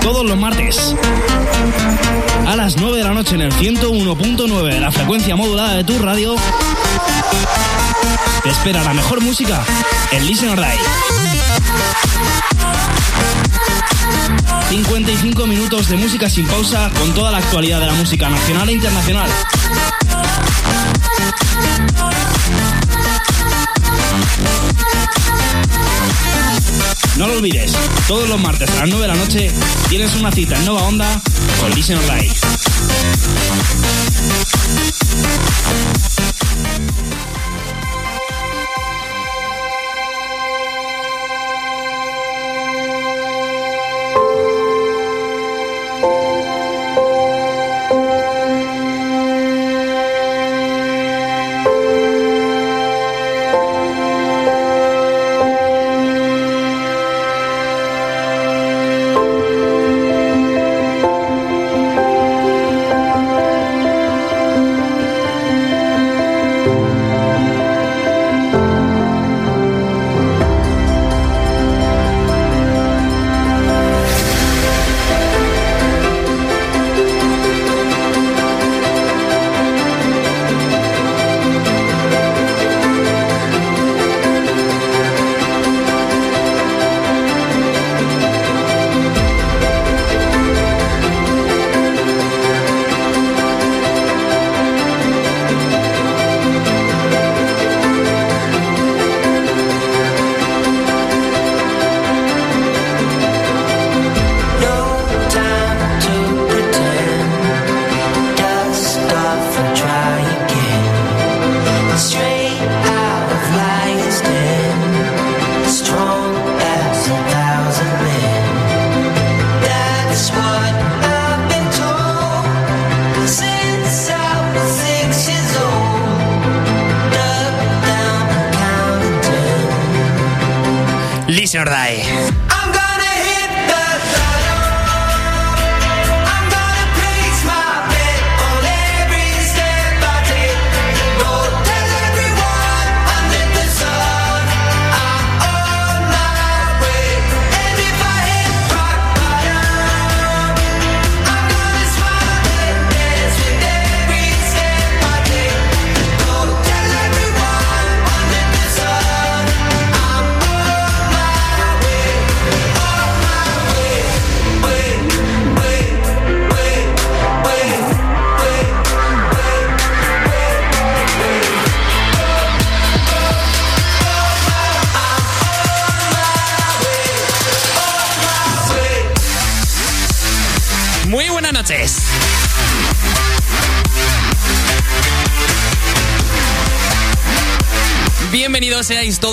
Todos los martes a las 9 de la noche en el 101.9 de la frecuencia modulada de tu radio te espera la mejor música en Listen or Die. 55 minutos de música sin pausa con toda la actualidad de la música nacional e internacional. No lo olvides, todos los martes a las 9 de la noche tienes una cita en Nova Onda con Listen or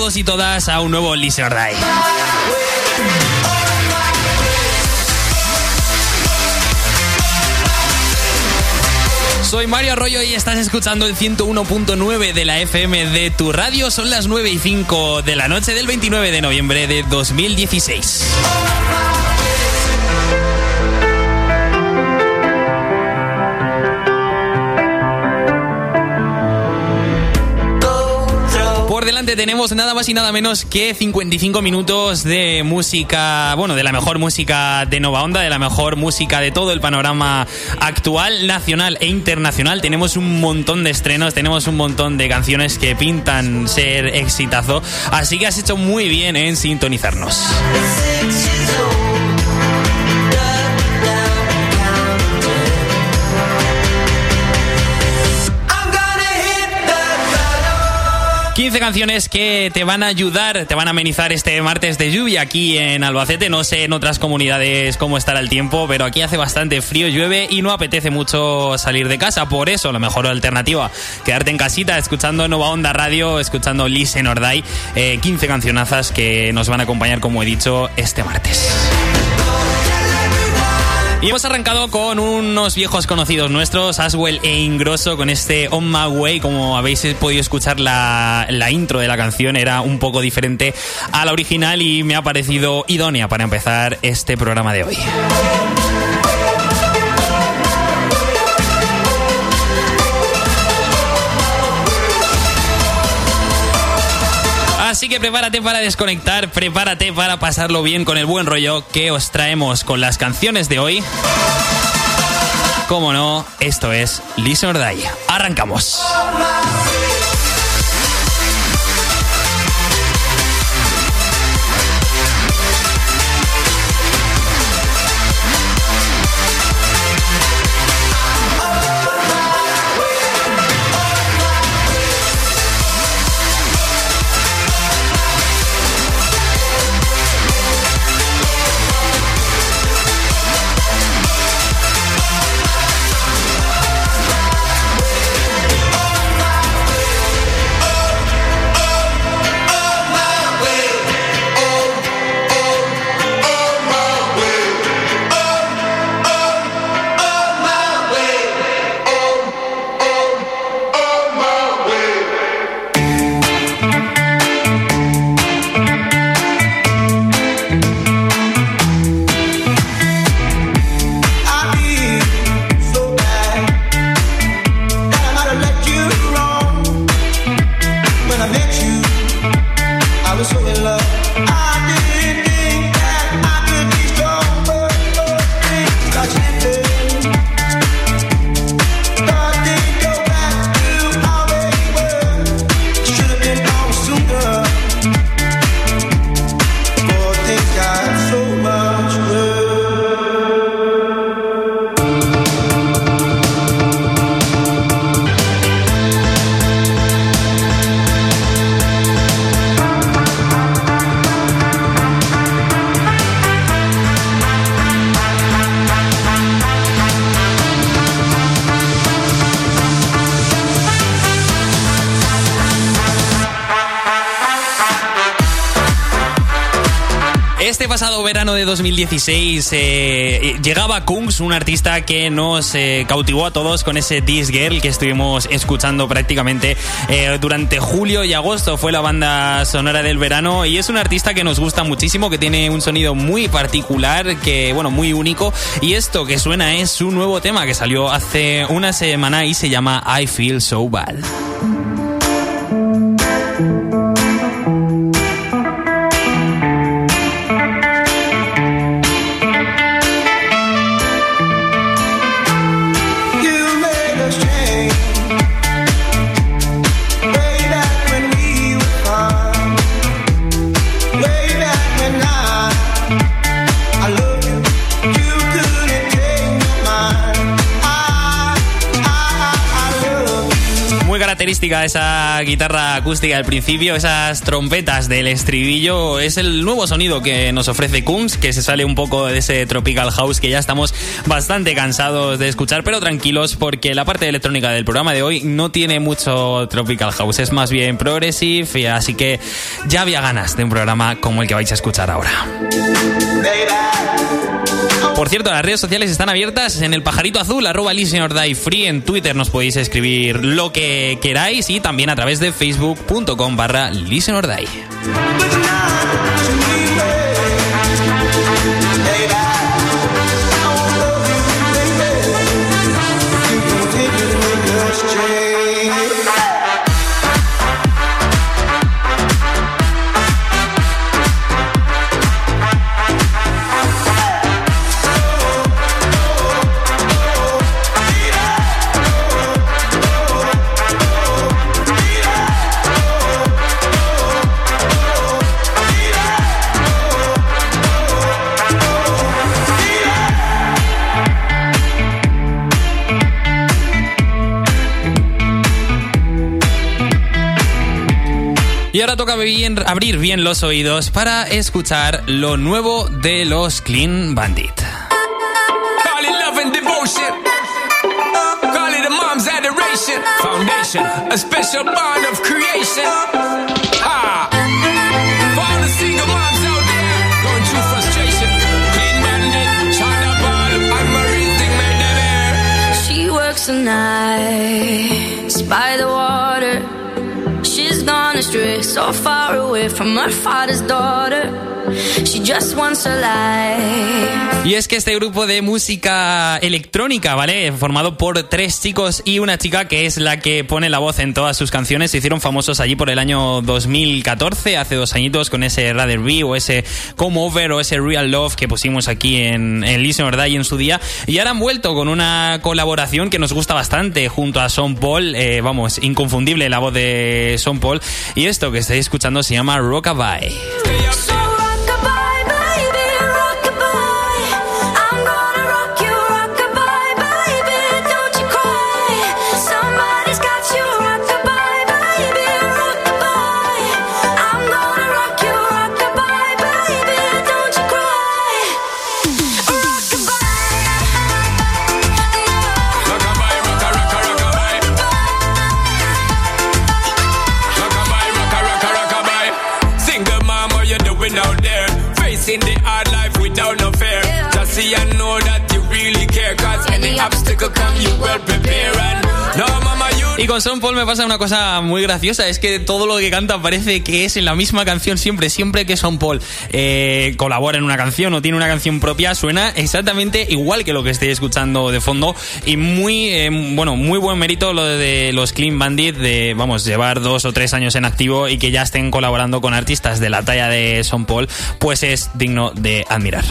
y todas a un nuevo Listen or. Soy Mario Arroyo y estás escuchando el 101.9 de la FM de tu radio. Son las 9 y 5 de la noche del 29 de noviembre de 2016. Tenemos nada más y nada menos que 55 minutos de música, bueno, de la mejor música de Nova Onda, de la mejor música de todo el panorama actual, nacional e internacional. Tenemos un montón de estrenos, tenemos un montón de canciones que pintan ser exitazo, así que has hecho muy bien en sintonizarnos. 15 canciones que te van a ayudar, te van a amenizar este martes de lluvia aquí en Albacete. No sé en otras comunidades cómo estará el tiempo, pero aquí hace bastante frío, llueve y no apetece mucho salir de casa. Por eso, la mejor alternativa, quedarte en casita escuchando Nova Onda Radio, escuchando Listen or Die. Eh, 15 cancionazas que nos van a acompañar, como he dicho, este martes. Y hemos arrancado con unos viejos conocidos nuestros, Aswell e Ingrosso, con este On My Way. Como habéis podido escuchar, la, la intro de la canción era un poco diferente a la original y me ha parecido idónea para empezar este programa de hoy. Así que prepárate para desconectar, prepárate para pasarlo bien con el buen rollo que os traemos con las canciones de hoy. Como no, esto es Listen or. Arrancamos. Este pasado verano de 2016 eh, llegaba Kungs, un artista que nos eh, cautivó a todos con ese This Girl que estuvimos escuchando prácticamente eh, durante julio y agosto. Fue la banda sonora del verano y es un artista que nos gusta muchísimo, que tiene un sonido muy particular, que bueno, muy único. Y esto que suena es su nuevo tema que salió hace una semana y se llama I Feel So Bad. Esa guitarra acústica del principio, esas trompetas del estribillo. Es el nuevo sonido que nos ofrece Kungs, que se sale un poco de ese tropical house que ya estamos bastante cansados de escuchar, pero tranquilos porque la parte electrónica del programa de hoy no tiene mucho tropical house, es más bien progressive, así que ya había ganas de un programa como el que vais a escuchar ahora. Por cierto, las redes sociales están abiertas en el pajarito azul, arroba Free. En Twitter nos podéis escribir lo que queráis y también a través de facebook.com barra Listen toca bien- abrir bien los oídos para escuchar lo nuevo de los Clean Bandit. Call it love and devotion. Call it a mom's adoration. Foundation, a special bond of creation. Ah. For all the single moms out there going through frustration. Clean bandit, China ball, I'm Marie thing made them air. She works the nights so far away from her father's daughter. She just wants a life. Y es que este grupo de música electrónica, ¿vale? Formado por tres chicos y una chica que es la que pone la voz en todas sus canciones, se hicieron famosos allí por el año 2014, hace dos añitos, con ese Rather Be o ese Come Over o ese Real Love que pusimos aquí en, en Listen or Die en su día. Y ahora han vuelto con una colaboración que nos gusta bastante junto a Son Paul, eh, vamos, inconfundible la voz de Son Paul. Y esto que estáis escuchando se llama rockabye, Son Paul me pasa una cosa muy graciosa, es que todo lo que canta parece que es en la misma canción siempre, siempre que Son Paul eh, colabora en una canción o tiene una canción propia, suena exactamente igual que lo que estoy escuchando de fondo y muy, eh, bueno, muy buen mérito lo de los Clean Bandit de, vamos, llevar dos o tres años en activo y que ya estén colaborando con artistas de la talla de Son Paul, pues es digno de admirar.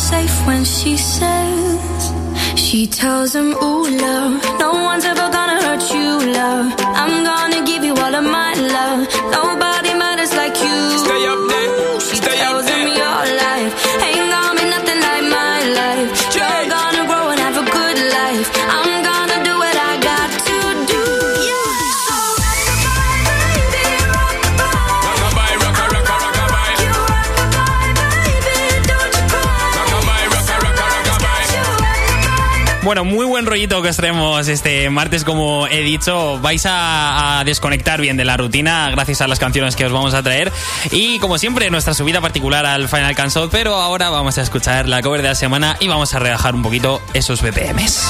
Safe when she says. She tells him, ooh, love, no one's ever gonna hurt you, love. I'm gonna give you all of my love. Nobody rollito que os traemos este martes, como he dicho. Vais a, desconectar bien de la rutina gracias a las canciones que os vamos a traer. Y como siempre, nuestra subida particular al Final Countdown. Pero ahora vamos a escuchar la cover de la semana y vamos a rebajar un poquito esos BPMs.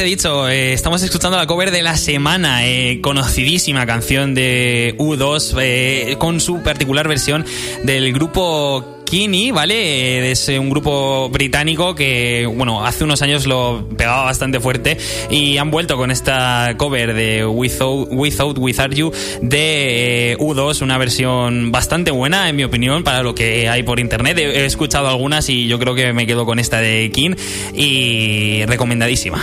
He dicho, eh, estamos escuchando la cover de la semana, eh, conocidísima canción de U2, eh, con su particular versión del grupo Kini, ¿vale? Es un grupo británico que, bueno, hace unos años lo pegaba bastante fuerte y han vuelto con esta cover de Without, Without Without You de eh, U2, una versión bastante buena, en mi opinión, para lo que hay por internet. He escuchado algunas y yo creo que me quedo con esta de King y recomendadísima.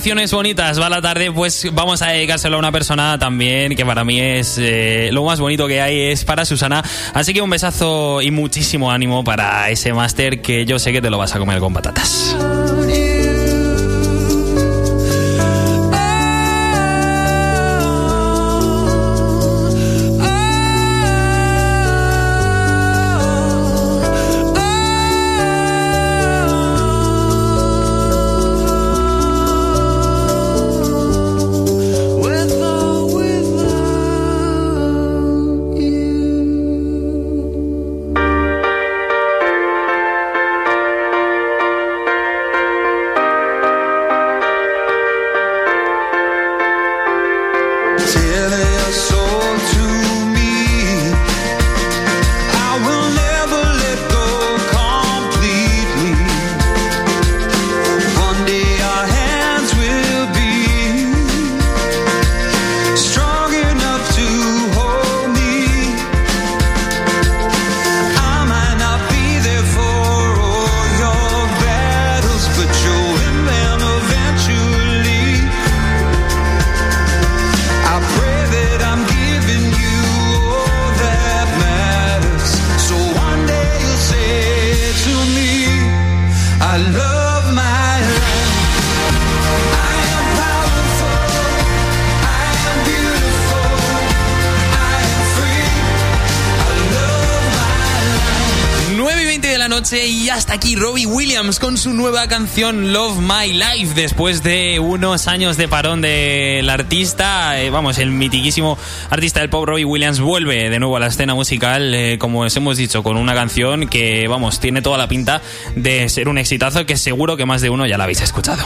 Canciones bonitas va la tarde, pues vamos a dedicárselo a una persona también que para mí es eh, lo más bonito que hay, es para Susana. Así que un besazo y muchísimo ánimo para ese máster que yo sé que te lo vas a comer con patatas. Y hasta aquí Robbie Williams con su nueva canción Love My Life después de unos años de parón del artista, eh, vamos, el mitiquísimo artista del pop Robbie Williams vuelve de nuevo a la escena musical, eh, como os hemos dicho, con una canción que, vamos, tiene toda la pinta de ser un exitazo que seguro que más de uno ya la habéis escuchado.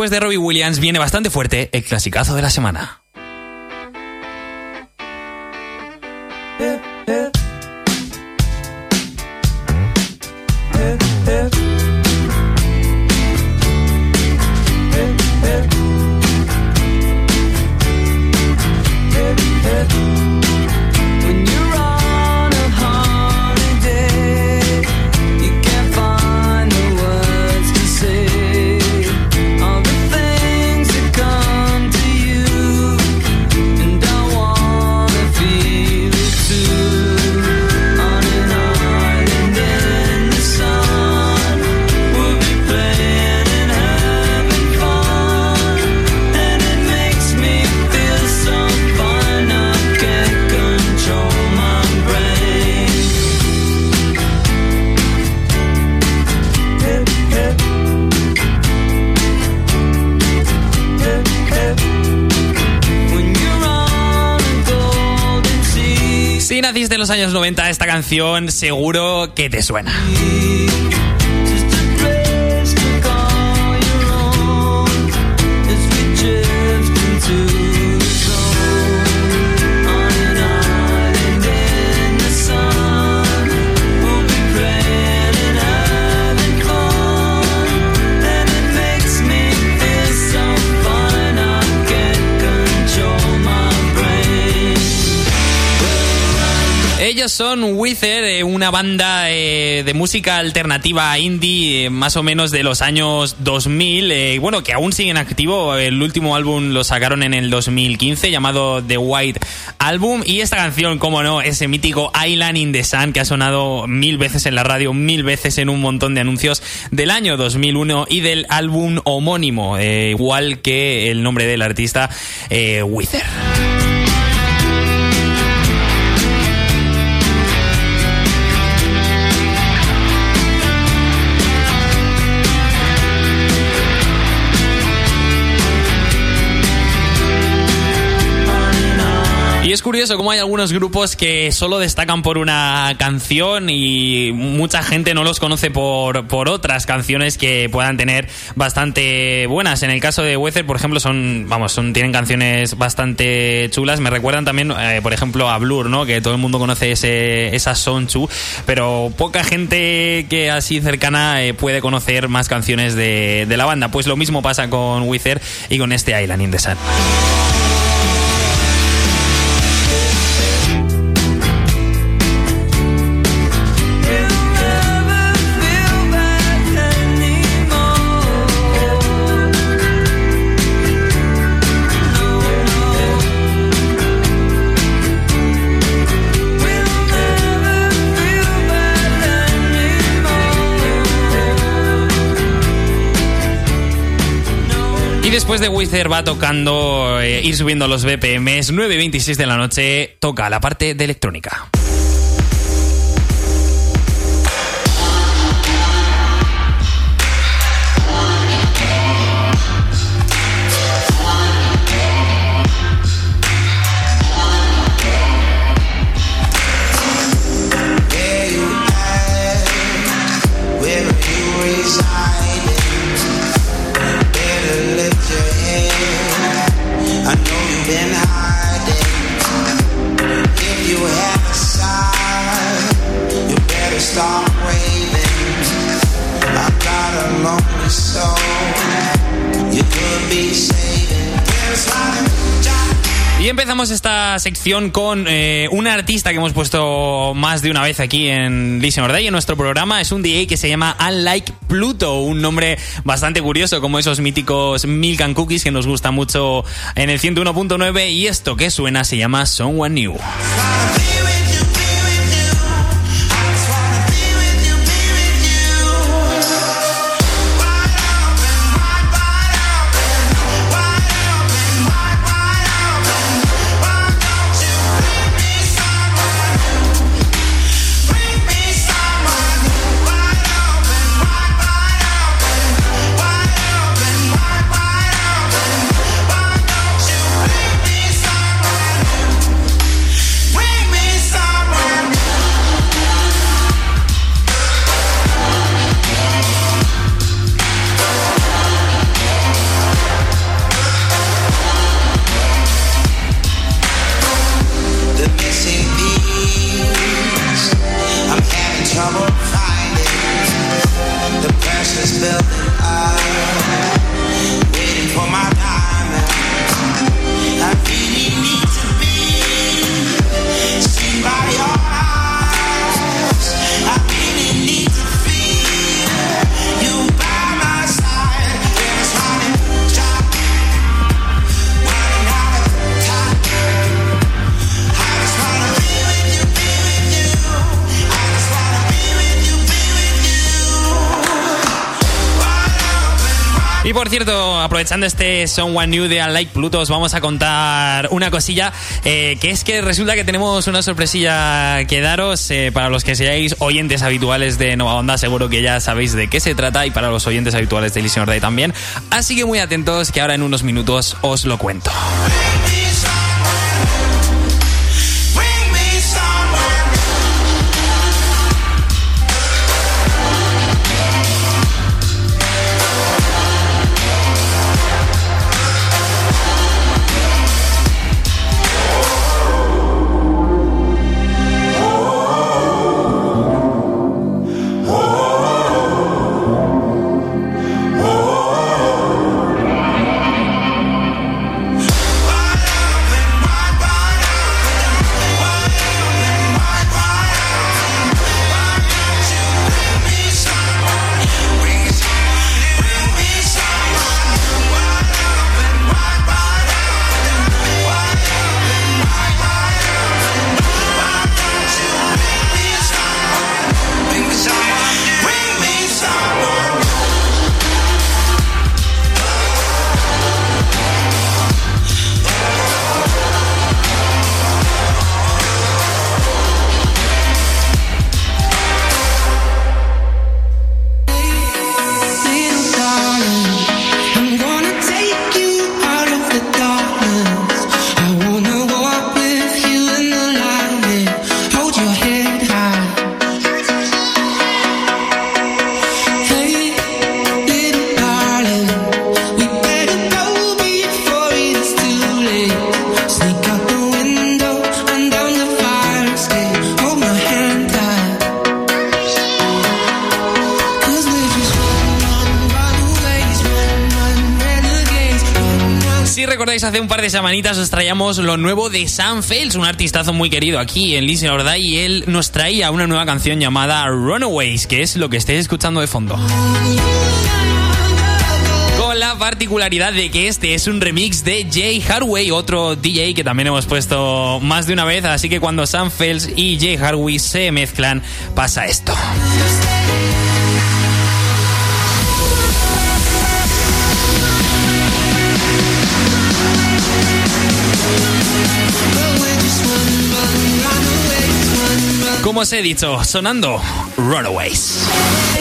Después de Robbie Williams viene bastante fuerte el clasicazo de la semana. Naciste en los años 90, esta canción seguro que te suena. Ellos son Wither, eh, una banda eh, de música alternativa indie eh, más o menos de los años 2000, eh, bueno, que aún siguen activo. El último álbum lo sacaron en el 2015 llamado The White Album y esta canción, como no, ese mítico Island in the Sun que ha sonado mil veces en la radio, mil veces en un montón de anuncios del año 2001 y del álbum homónimo, igual que el nombre del artista eh, Wither. Y es curioso cómo hay algunos grupos que solo destacan por una canción y mucha gente no los conoce por, por otras canciones que puedan tener bastante buenas. En el caso de Weather, por ejemplo, son, vamos, son, tienen canciones bastante chulas. Me recuerdan también, eh, por ejemplo, a Blur, ¿no? Que todo el mundo conoce ese, esa Sonchu, pero poca gente que así cercana eh, puede conocer más canciones de, de la banda. Pues lo mismo pasa con Weather y con este Island in the Sun. Después de Wither va tocando, eh, ir subiendo los BPMs, 9.26 de la noche, toca la parte de electrónica. Empezamos esta sección con eh, un artista que hemos puesto más de una vez aquí en Listen or Die, en nuestro programa. Es un DJ que se llama Unlike Pluto, un nombre bastante curioso, como esos míticos Milk and Cookies que nos gusta mucho en el 101.9. Y esto que suena se llama Someone New. Aprovechando este Someone New de Unlike Pluto, os vamos a contar una cosilla, eh, que es que resulta que tenemos una sorpresilla que daros. eh, para los que seáis oyentes habituales de Nova Onda, seguro que ya sabéis de qué se trata, y para los oyentes habituales de Listener Day también. Así que muy atentos, que ahora en unos minutos os lo cuento. Par de semanitas os traíamos lo nuevo de Sam Fels, un artistazo muy querido aquí en Listen or Die, y él nos traía una nueva canción llamada Runaways, que es lo que estáis escuchando de fondo. Con la particularidad de que este es un remix de Jay Harway, otro DJ que también hemos puesto más de una vez, así que cuando Sam Fels y Jay Harway se mezclan, pasa esto. Como os he dicho, sonando Runaways.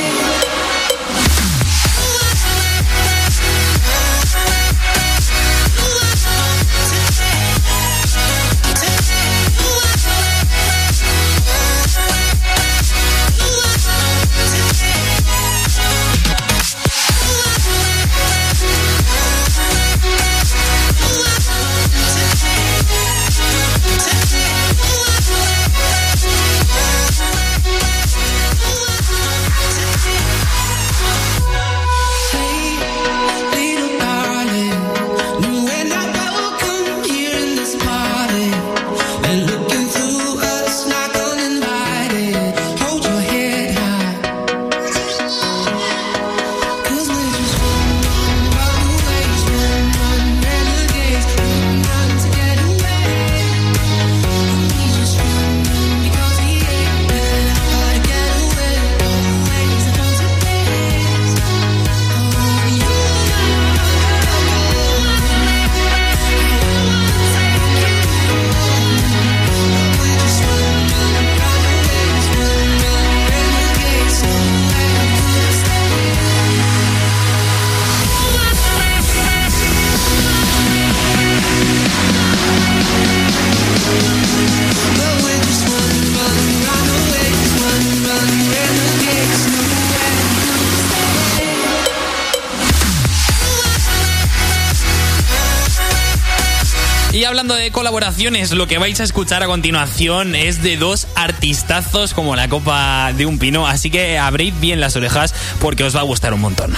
Lo que vais a escuchar a continuación es de dos artistazos como la copa de un pino, así que abrid bien las orejas porque os va a gustar un montón.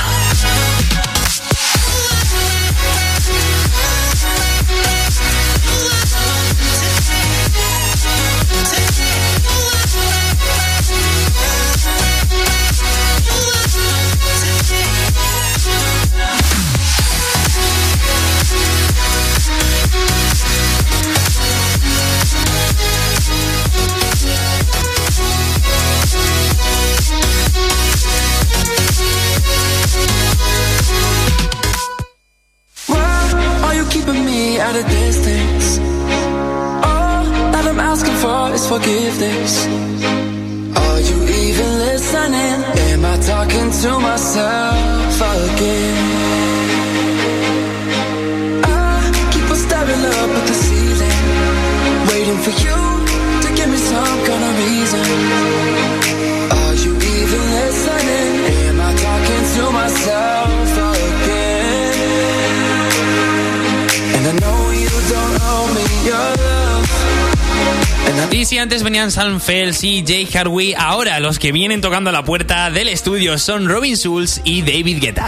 Y si antes venían Sam Fells y Jay Harvey, ahora los que vienen tocando la puerta del estudio son Robin Schulz y David Guetta.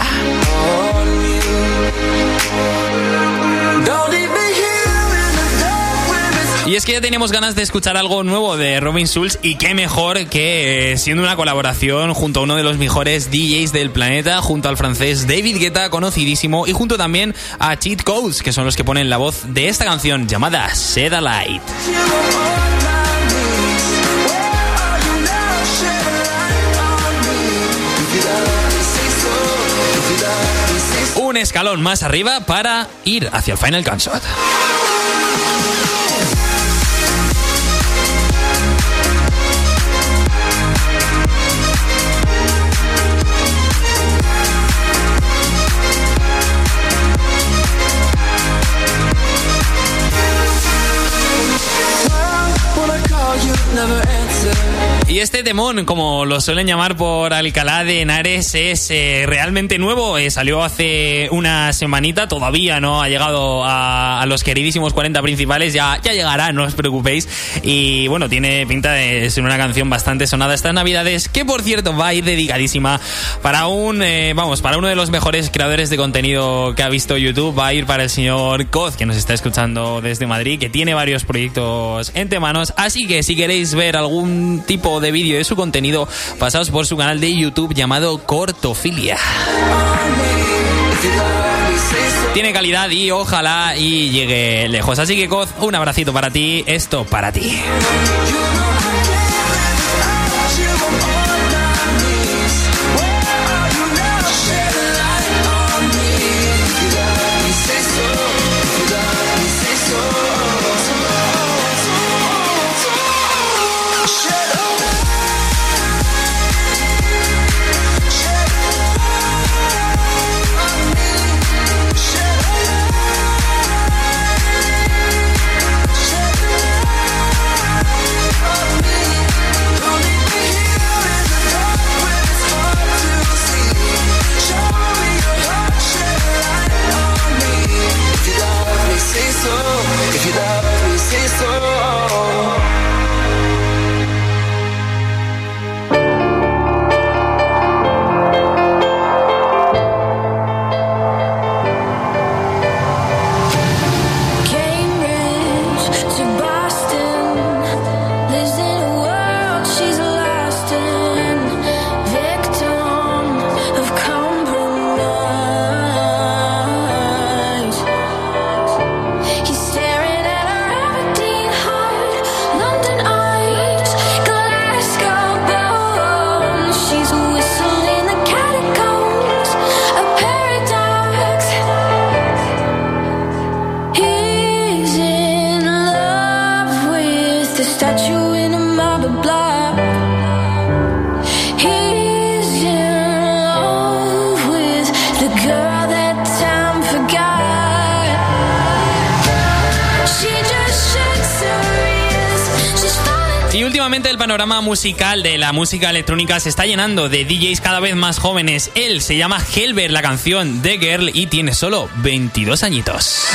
Y es que ya teníamos ganas de escuchar algo nuevo de Robin Schulz y qué mejor que eh, siendo una colaboración junto a uno de los mejores DJs del planeta, junto al francés David Guetta, conocidísimo, y junto también a Cheat Codes, que son los que ponen la voz de esta canción llamada Shed a Light. Un escalón más arriba para ir hacia el Final Gunshot. Never. Y este temón, como lo suelen llamar por Alcalá de Henares, es eh, realmente nuevo. Eh, salió hace una semanita, todavía no ha llegado a, los queridísimos 40 principales, ya, ya llegará, no os preocupéis. Y bueno, tiene pinta de ser una canción bastante sonada estas navidades, que por cierto va a ir dedicadísima para un, eh, vamos, para uno de los mejores creadores de contenido que ha visto YouTube, va a ir para el señor Koz, que nos está escuchando desde Madrid, que tiene varios proyectos entre manos. Así que si queréis ver algún tipo de vídeo de su contenido, pasaos por su canal de YouTube llamado Cortofilia. Tiene calidad y ojalá y llegue lejos. Así que Koz, un abracito para ti, esto para ti. Y últimamente el panorama musical de la música electrónica se está llenando de DJs cada vez más jóvenes. Él se llama Helber, la canción The Girl, y tiene solo 22 añitos.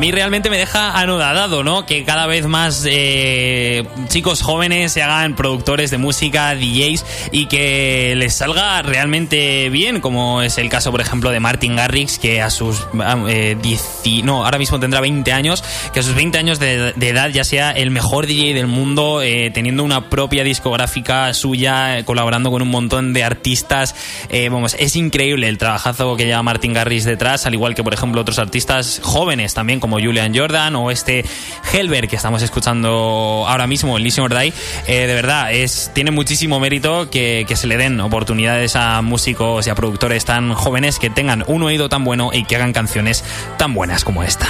Mí realmente me deja anodadado, ¿no? Que cada vez más eh, chicos jóvenes se hagan productores de música, DJs, y que les salga realmente bien, como es el caso, por ejemplo, de Martin Garrix, que a sus eh, 10 no, ahora mismo tendrá 20 años, que a sus 20 años de, edad ya sea el mejor DJ del mundo, eh, teniendo una propia discográfica suya, eh, colaborando con un montón de artistas. Eh, vamos, es increíble el trabajazo que lleva Martin Garrix detrás, al igual que, por ejemplo, otros artistas jóvenes también, como Julian Jordan o este Helber que estamos escuchando ahora mismo, el Listen or. Eh, de verdad, es, tiene muchísimo mérito que se le den oportunidades a músicos y a productores tan jóvenes que tengan un oído tan bueno y que hagan canciones tan buenas como esta.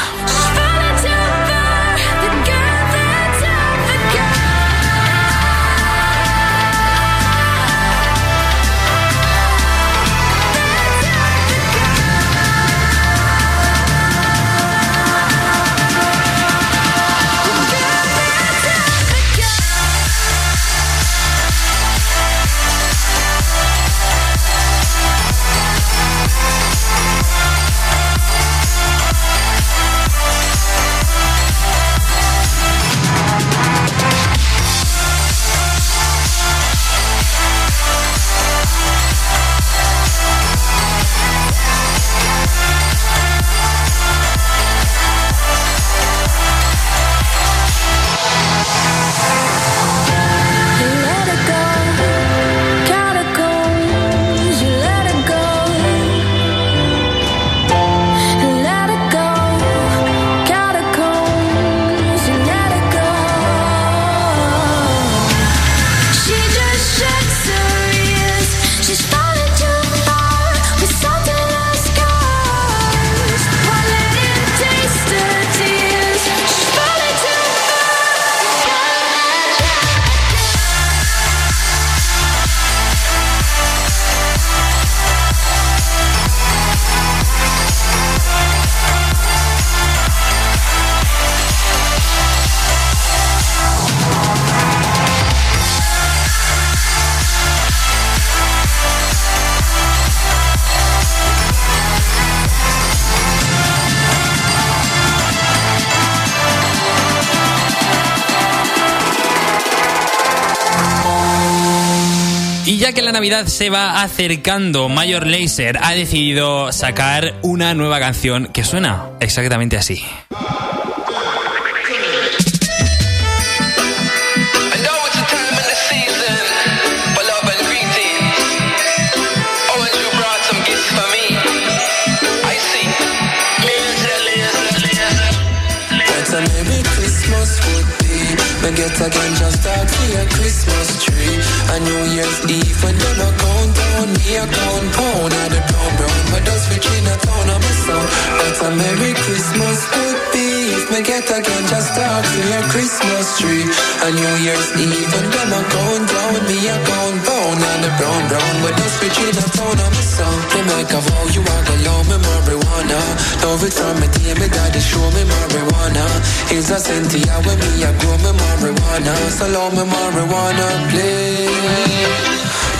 La Navidad se va acercando, Mayor Laser ha decidido sacar una nueva canción que suena exactamente así. For. A New Year's Eve when them a count down, me a count pound of the brown brown. But those rich in a town of my son. That's a Merry Christmas would be. If me get a just start for your Christmas tree. A New Year's Eve when them a count down, with me a count pound of the brown brown. But those rich in a town of my son. Me make a vow you are gonna love me marijuana. Love it from me day, me daddy show me marijuana. Is a Cynthia when me a grow me marijuana. So love me marijuana, please.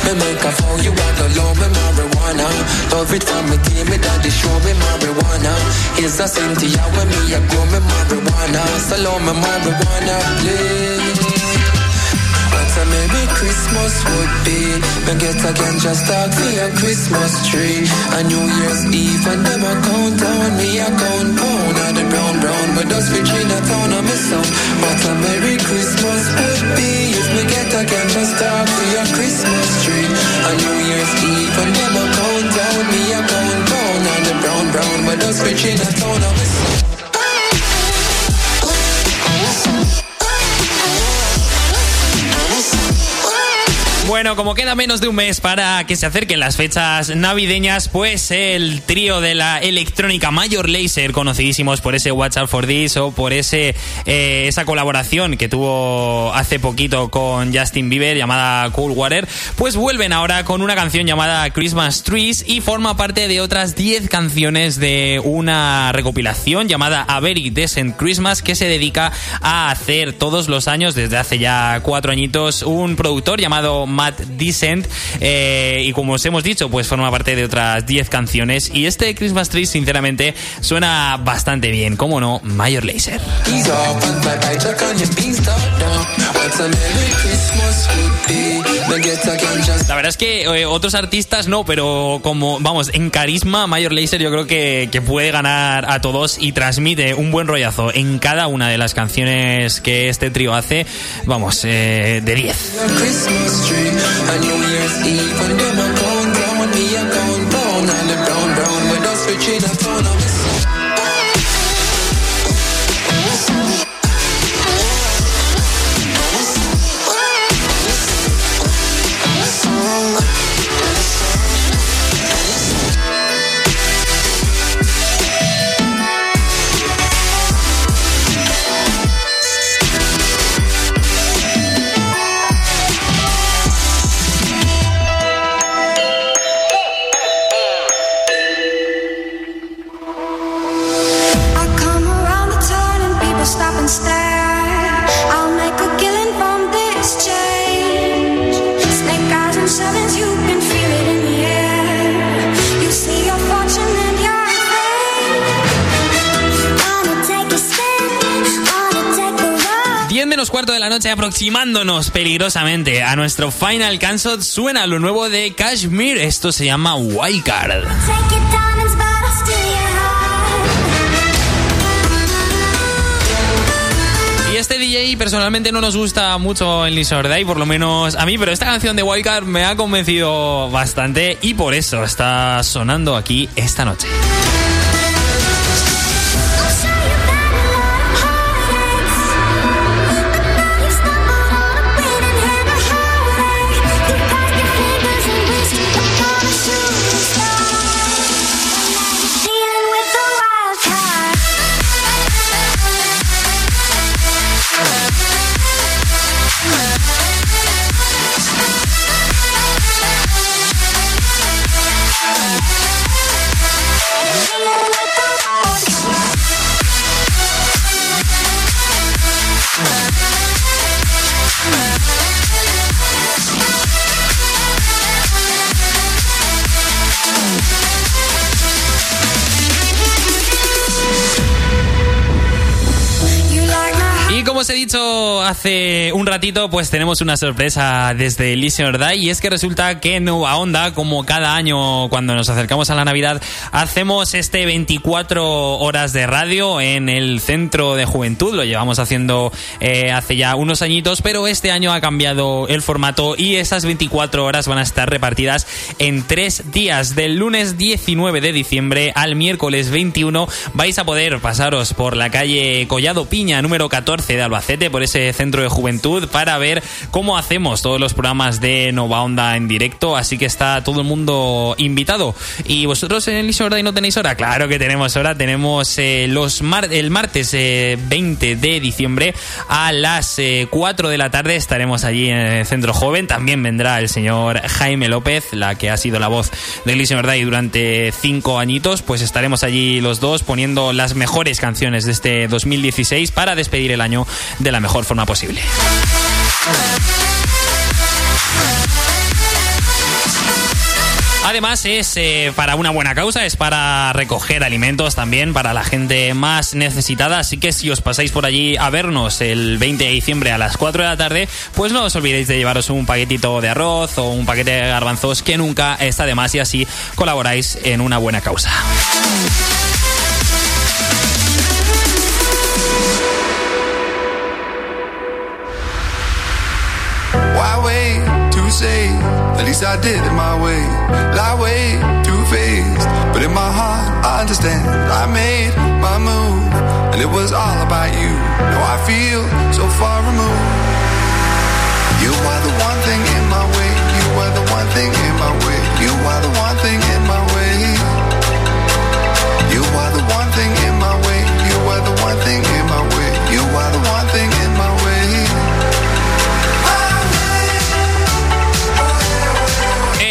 Me make a vow you are gonna love me marijuana. Love it from me day, me daddy show me marijuana. Is a Cynthia when me a grow me marijuana. So love me marijuana, please. A Merry Christmas would be. Me get a just start for your Christmas tree. A New Year's Eve and them a count down. Me a count pound of the brown brown. Those rich in a town of me son. What a Merry Christmas would be. If me get a ganja start for your Christmas tree. A New Year's Eve and them a count down. Me a count pound of the brown brown. Those rich in a town of me son. Bueno, como queda menos de un mes para que se acerquen las fechas navideñas, pues el trío de la electrónica Major Laser, conocidísimos por ese Watch Out for This o por ese eh, esa colaboración que tuvo hace poquito con Justin Bieber llamada Cool Water, pues vuelven ahora con una canción llamada Christmas Trees y forma parte de otras 10 canciones de una recopilación llamada A Very Decent Christmas que se dedica a hacer todos los años, desde hace ya cuatro añitos, un productor llamado Mad Descent. eh, y como os hemos dicho, pues forma parte de otras 10 canciones. Y este Christmas Tree, sinceramente, suena bastante bien. ¿Cómo no? Mayor Laser. La verdad es que eh, otros artistas no, pero como, vamos, en carisma, Mayor Laser yo creo que, que puede ganar a todos y transmite un buen rollazo en cada una de las canciones que este trío hace. Vamos, eh, de 10. A Christmas tree. A New Year's Eve when them a count down, me a menos cuarto de la noche aproximándonos peligrosamente a nuestro Final Cancel suena lo nuevo de Kashmir. Esto se llama Wildcard. Y este DJ personalmente no nos gusta mucho en Lizard Day, por lo menos a mí, pero esta canción de Wildcard me ha convencido bastante y por eso está sonando aquí esta noche. Hace un ratito, pues tenemos una sorpresa desde Listener Day y es que resulta que Nueva Onda, como cada año cuando nos acercamos a la Navidad, hacemos este 24 horas de radio en el Centro de Juventud. Lo llevamos haciendo eh, hace ya unos añitos, pero este año ha cambiado el formato y esas 24 horas van a estar repartidas en tres días. Del lunes 19 de diciembre al miércoles 21 vais a poder pasaros por la calle Collado Piña, número 14 de Albacete, por ese centro de juventud, para ver cómo hacemos todos los programas de Nova Onda en directo. Así que está todo el mundo invitado. ¿Y vosotros en el Day no tenéis hora? Claro que tenemos hora. Tenemos eh, los mar el martes eh, 20 de diciembre a las eh, 4 de la tarde. Estaremos allí en el centro joven. También vendrá el señor Jaime López, la que ha sido la voz del Listener Day durante cinco añitos. Pues estaremos allí los dos poniendo las mejores canciones de este 2016 para despedir el año de la mejor forma posible. Además es eh, para una buena causa, es para recoger alimentos también para la gente más necesitada, así que si os pasáis por allí a vernos el 20 de diciembre a las 4 de la tarde, pues no os olvidéis de llevaros un paquetito de arroz o un paquete de garbanzos que nunca está de más y así colaboráis en una buena causa. Least I did it my way. Lie way too faced, but in my heart I understand. I made my move, and it was all about you. Now I feel so far removed. You are the one thing in my way. You are the one thing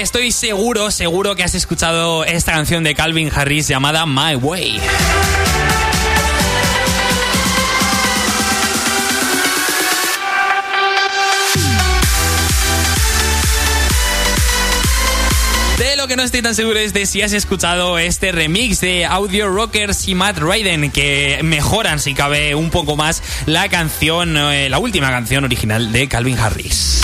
Estoy seguro, seguro que has escuchado esta canción de Calvin Harris llamada My Way. De lo que no estoy tan seguro es de si has escuchado este remix de Audio Rockers y Matt Raiden, que mejoran, si cabe, un poco más la canción, eh, la última canción original de Calvin Harris.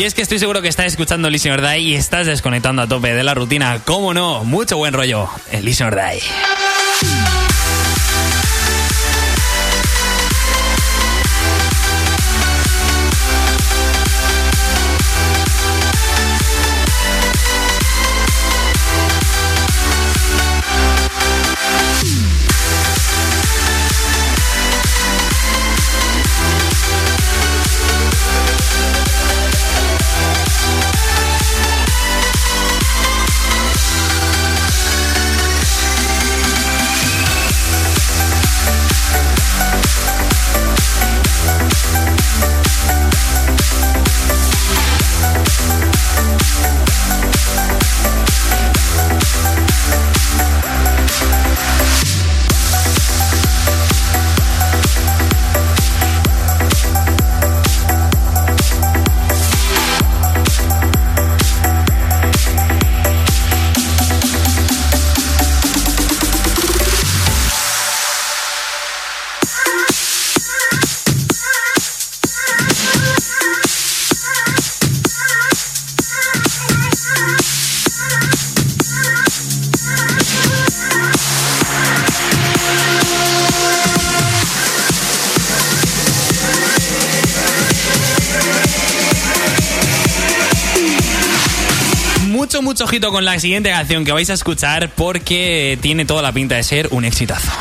Y es que estoy seguro que estás escuchando Listen or Die y estás desconectando a tope de la rutina. ¿Cómo no? Mucho buen rollo en Listen or Die. Con la siguiente canción que vais a escuchar porque tiene toda la pinta de ser un exitazo.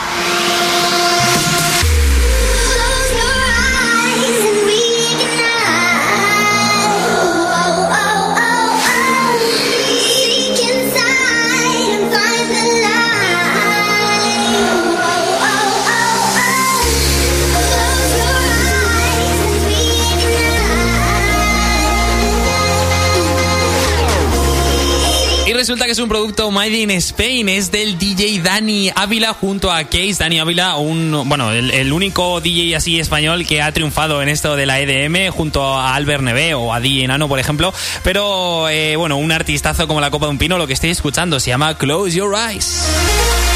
Es un producto made in Spain, es del DJ Dani Ávila junto a Case. Dani Ávila, un, bueno, el, único DJ así español que ha triunfado en esto de la EDM junto a Albert Neve o a DJ Enano, por ejemplo. Pero, eh, bueno, un artistazo como la copa de un pino, lo que estáis escuchando se llama Close Your Eyes.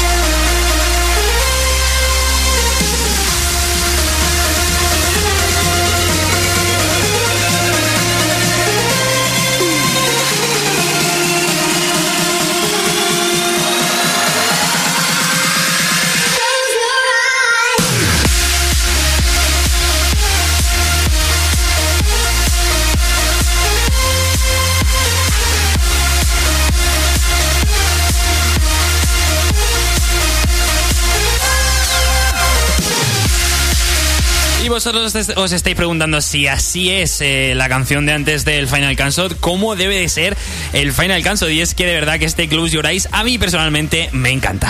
Os- estáis preguntando si así es eh, la canción de antes del Final Countdown, cómo debe de ser el Final Countdown. Y es que de verdad que este Close Your Eyes a mí personalmente me encanta.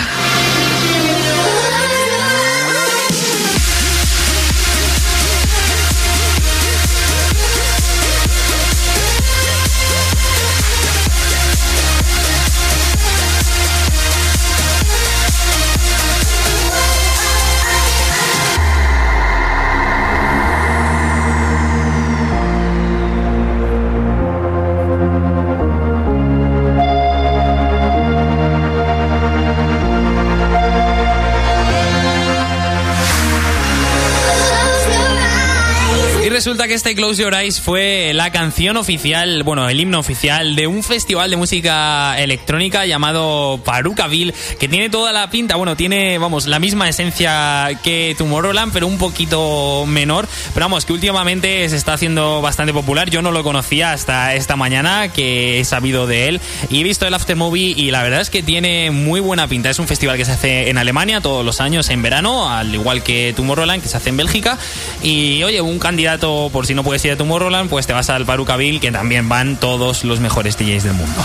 Resulta que este Close Your Eyes fue la canción oficial, bueno, el himno oficial de un festival de música electrónica llamado Parukaville, que tiene toda la pinta, bueno, tiene, vamos, la misma esencia que Tomorrowland, pero un poquito menor. Pero vamos, que últimamente se está haciendo bastante popular. Yo no lo conocía hasta esta mañana, que he sabido de él. Y he visto el Aftermovie y la verdad es que tiene muy buena pinta. Es un festival que se hace en Alemania todos los años en verano, al igual que Tomorrowland, que se hace en Bélgica. Y oye, un candidato, por si no puedes ir a Tomorrowland, pues te vas al Parukaville, que también van todos los mejores DJs del mundo.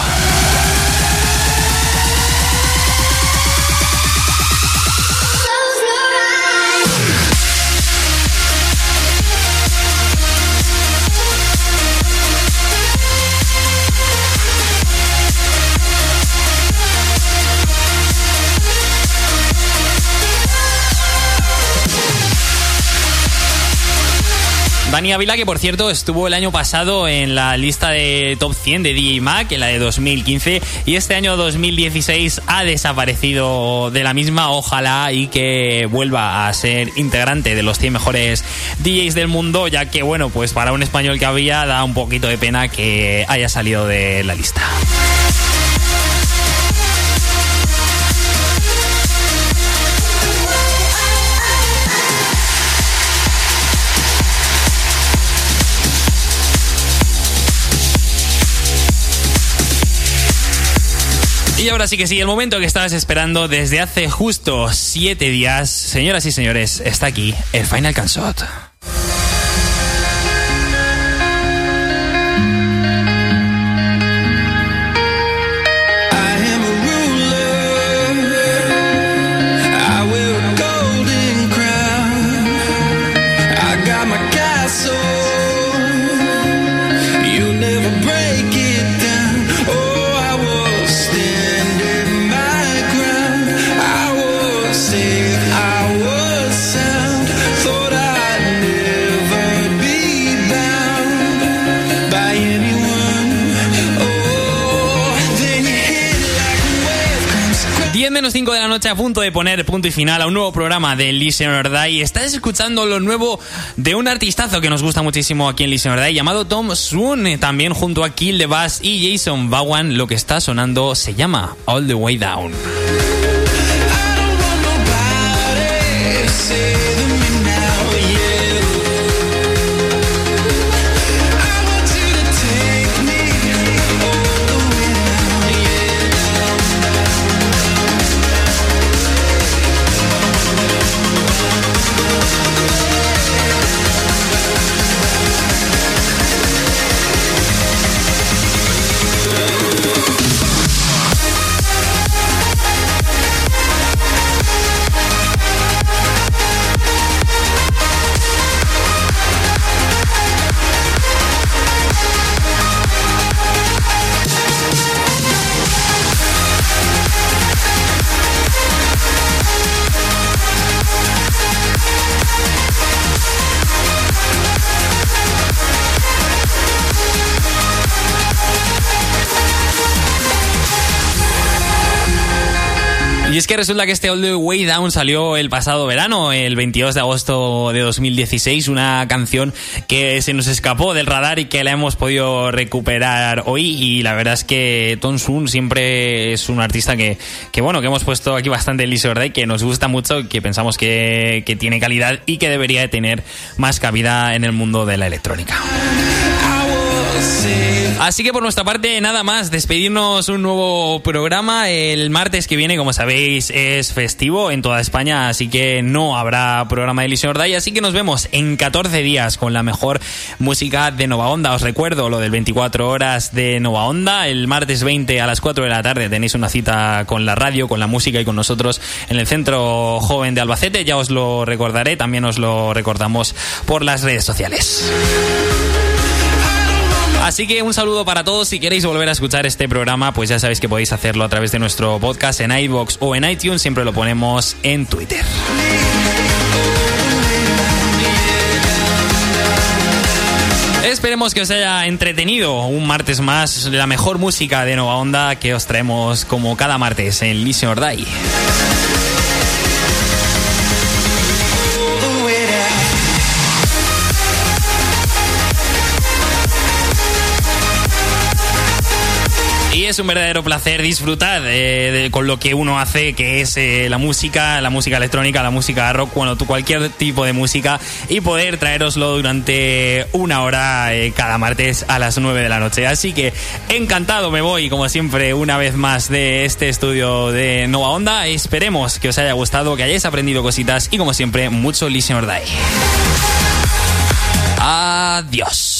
Dani Ávila, que por cierto estuvo el año pasado en la lista de top 100 de DJ Mac, en la de 2015, y este año 2016 ha desaparecido de la misma. Ojalá y que vuelva a ser integrante de los 100 mejores DJs del mundo, ya que, bueno, pues para un español que había da un poquito de pena que haya salido de la lista. Y ahora sí que sí, el momento que estabas esperando desde hace justo siete días, señoras y señores, está aquí el Final Cansot. De poner punto y final a un nuevo programa de Listen or Die. Estás escuchando lo nuevo de un artistazo que nos gusta muchísimo aquí en Listen or llamado Tom Swoon, también junto a Kill the Bass y Jason Bowen. Lo que está sonando se llama All the Way Down. Que resulta que este All the Way Down salió el pasado verano, el 22 de agosto de 2016, una canción que se nos escapó del radar y que la hemos podido recuperar hoy. Y la verdad es que Tom Sun siempre es un artista que, que bueno, que hemos puesto aquí bastante Lizard Day, que nos gusta mucho, que pensamos que, que tiene calidad y que debería de tener más cabida en el mundo de la electrónica. Así que por nuestra parte, nada más, despedirnos un nuevo programa. El martes que viene, como sabéis, es festivo en toda España, así que no habrá programa de Elysium Day. Así que nos vemos en 14 días con la mejor música de Nova Onda. Os recuerdo lo del 24 horas de Nova Onda. El martes 20 a las 4 de la tarde tenéis una cita con la radio, con la música y con nosotros en el Centro Joven de Albacete. Ya os lo recordaré, también os lo recordamos por las redes sociales. Así que un saludo para todos. Si queréis volver a escuchar este programa, pues ya sabéis que podéis hacerlo a través de nuestro podcast en iBox o en iTunes. Siempre lo ponemos en Twitter. Esperemos que os haya entretenido un martes más la mejor música de Nova Onda que os traemos como cada martes en Listen or Die. Es un verdadero placer disfrutar eh, de- con lo que uno hace, que es eh, la música, la música electrónica, la música rock, bueno, cualquier tipo de música, y poder traeroslo durante una hora eh, cada martes a las 9 de la noche. Así que encantado me voy, como siempre, una vez más de este estudio de Nova Onda. Esperemos que os haya gustado, que hayáis aprendido cositas y, como siempre, mucho Listen or Die. Adiós.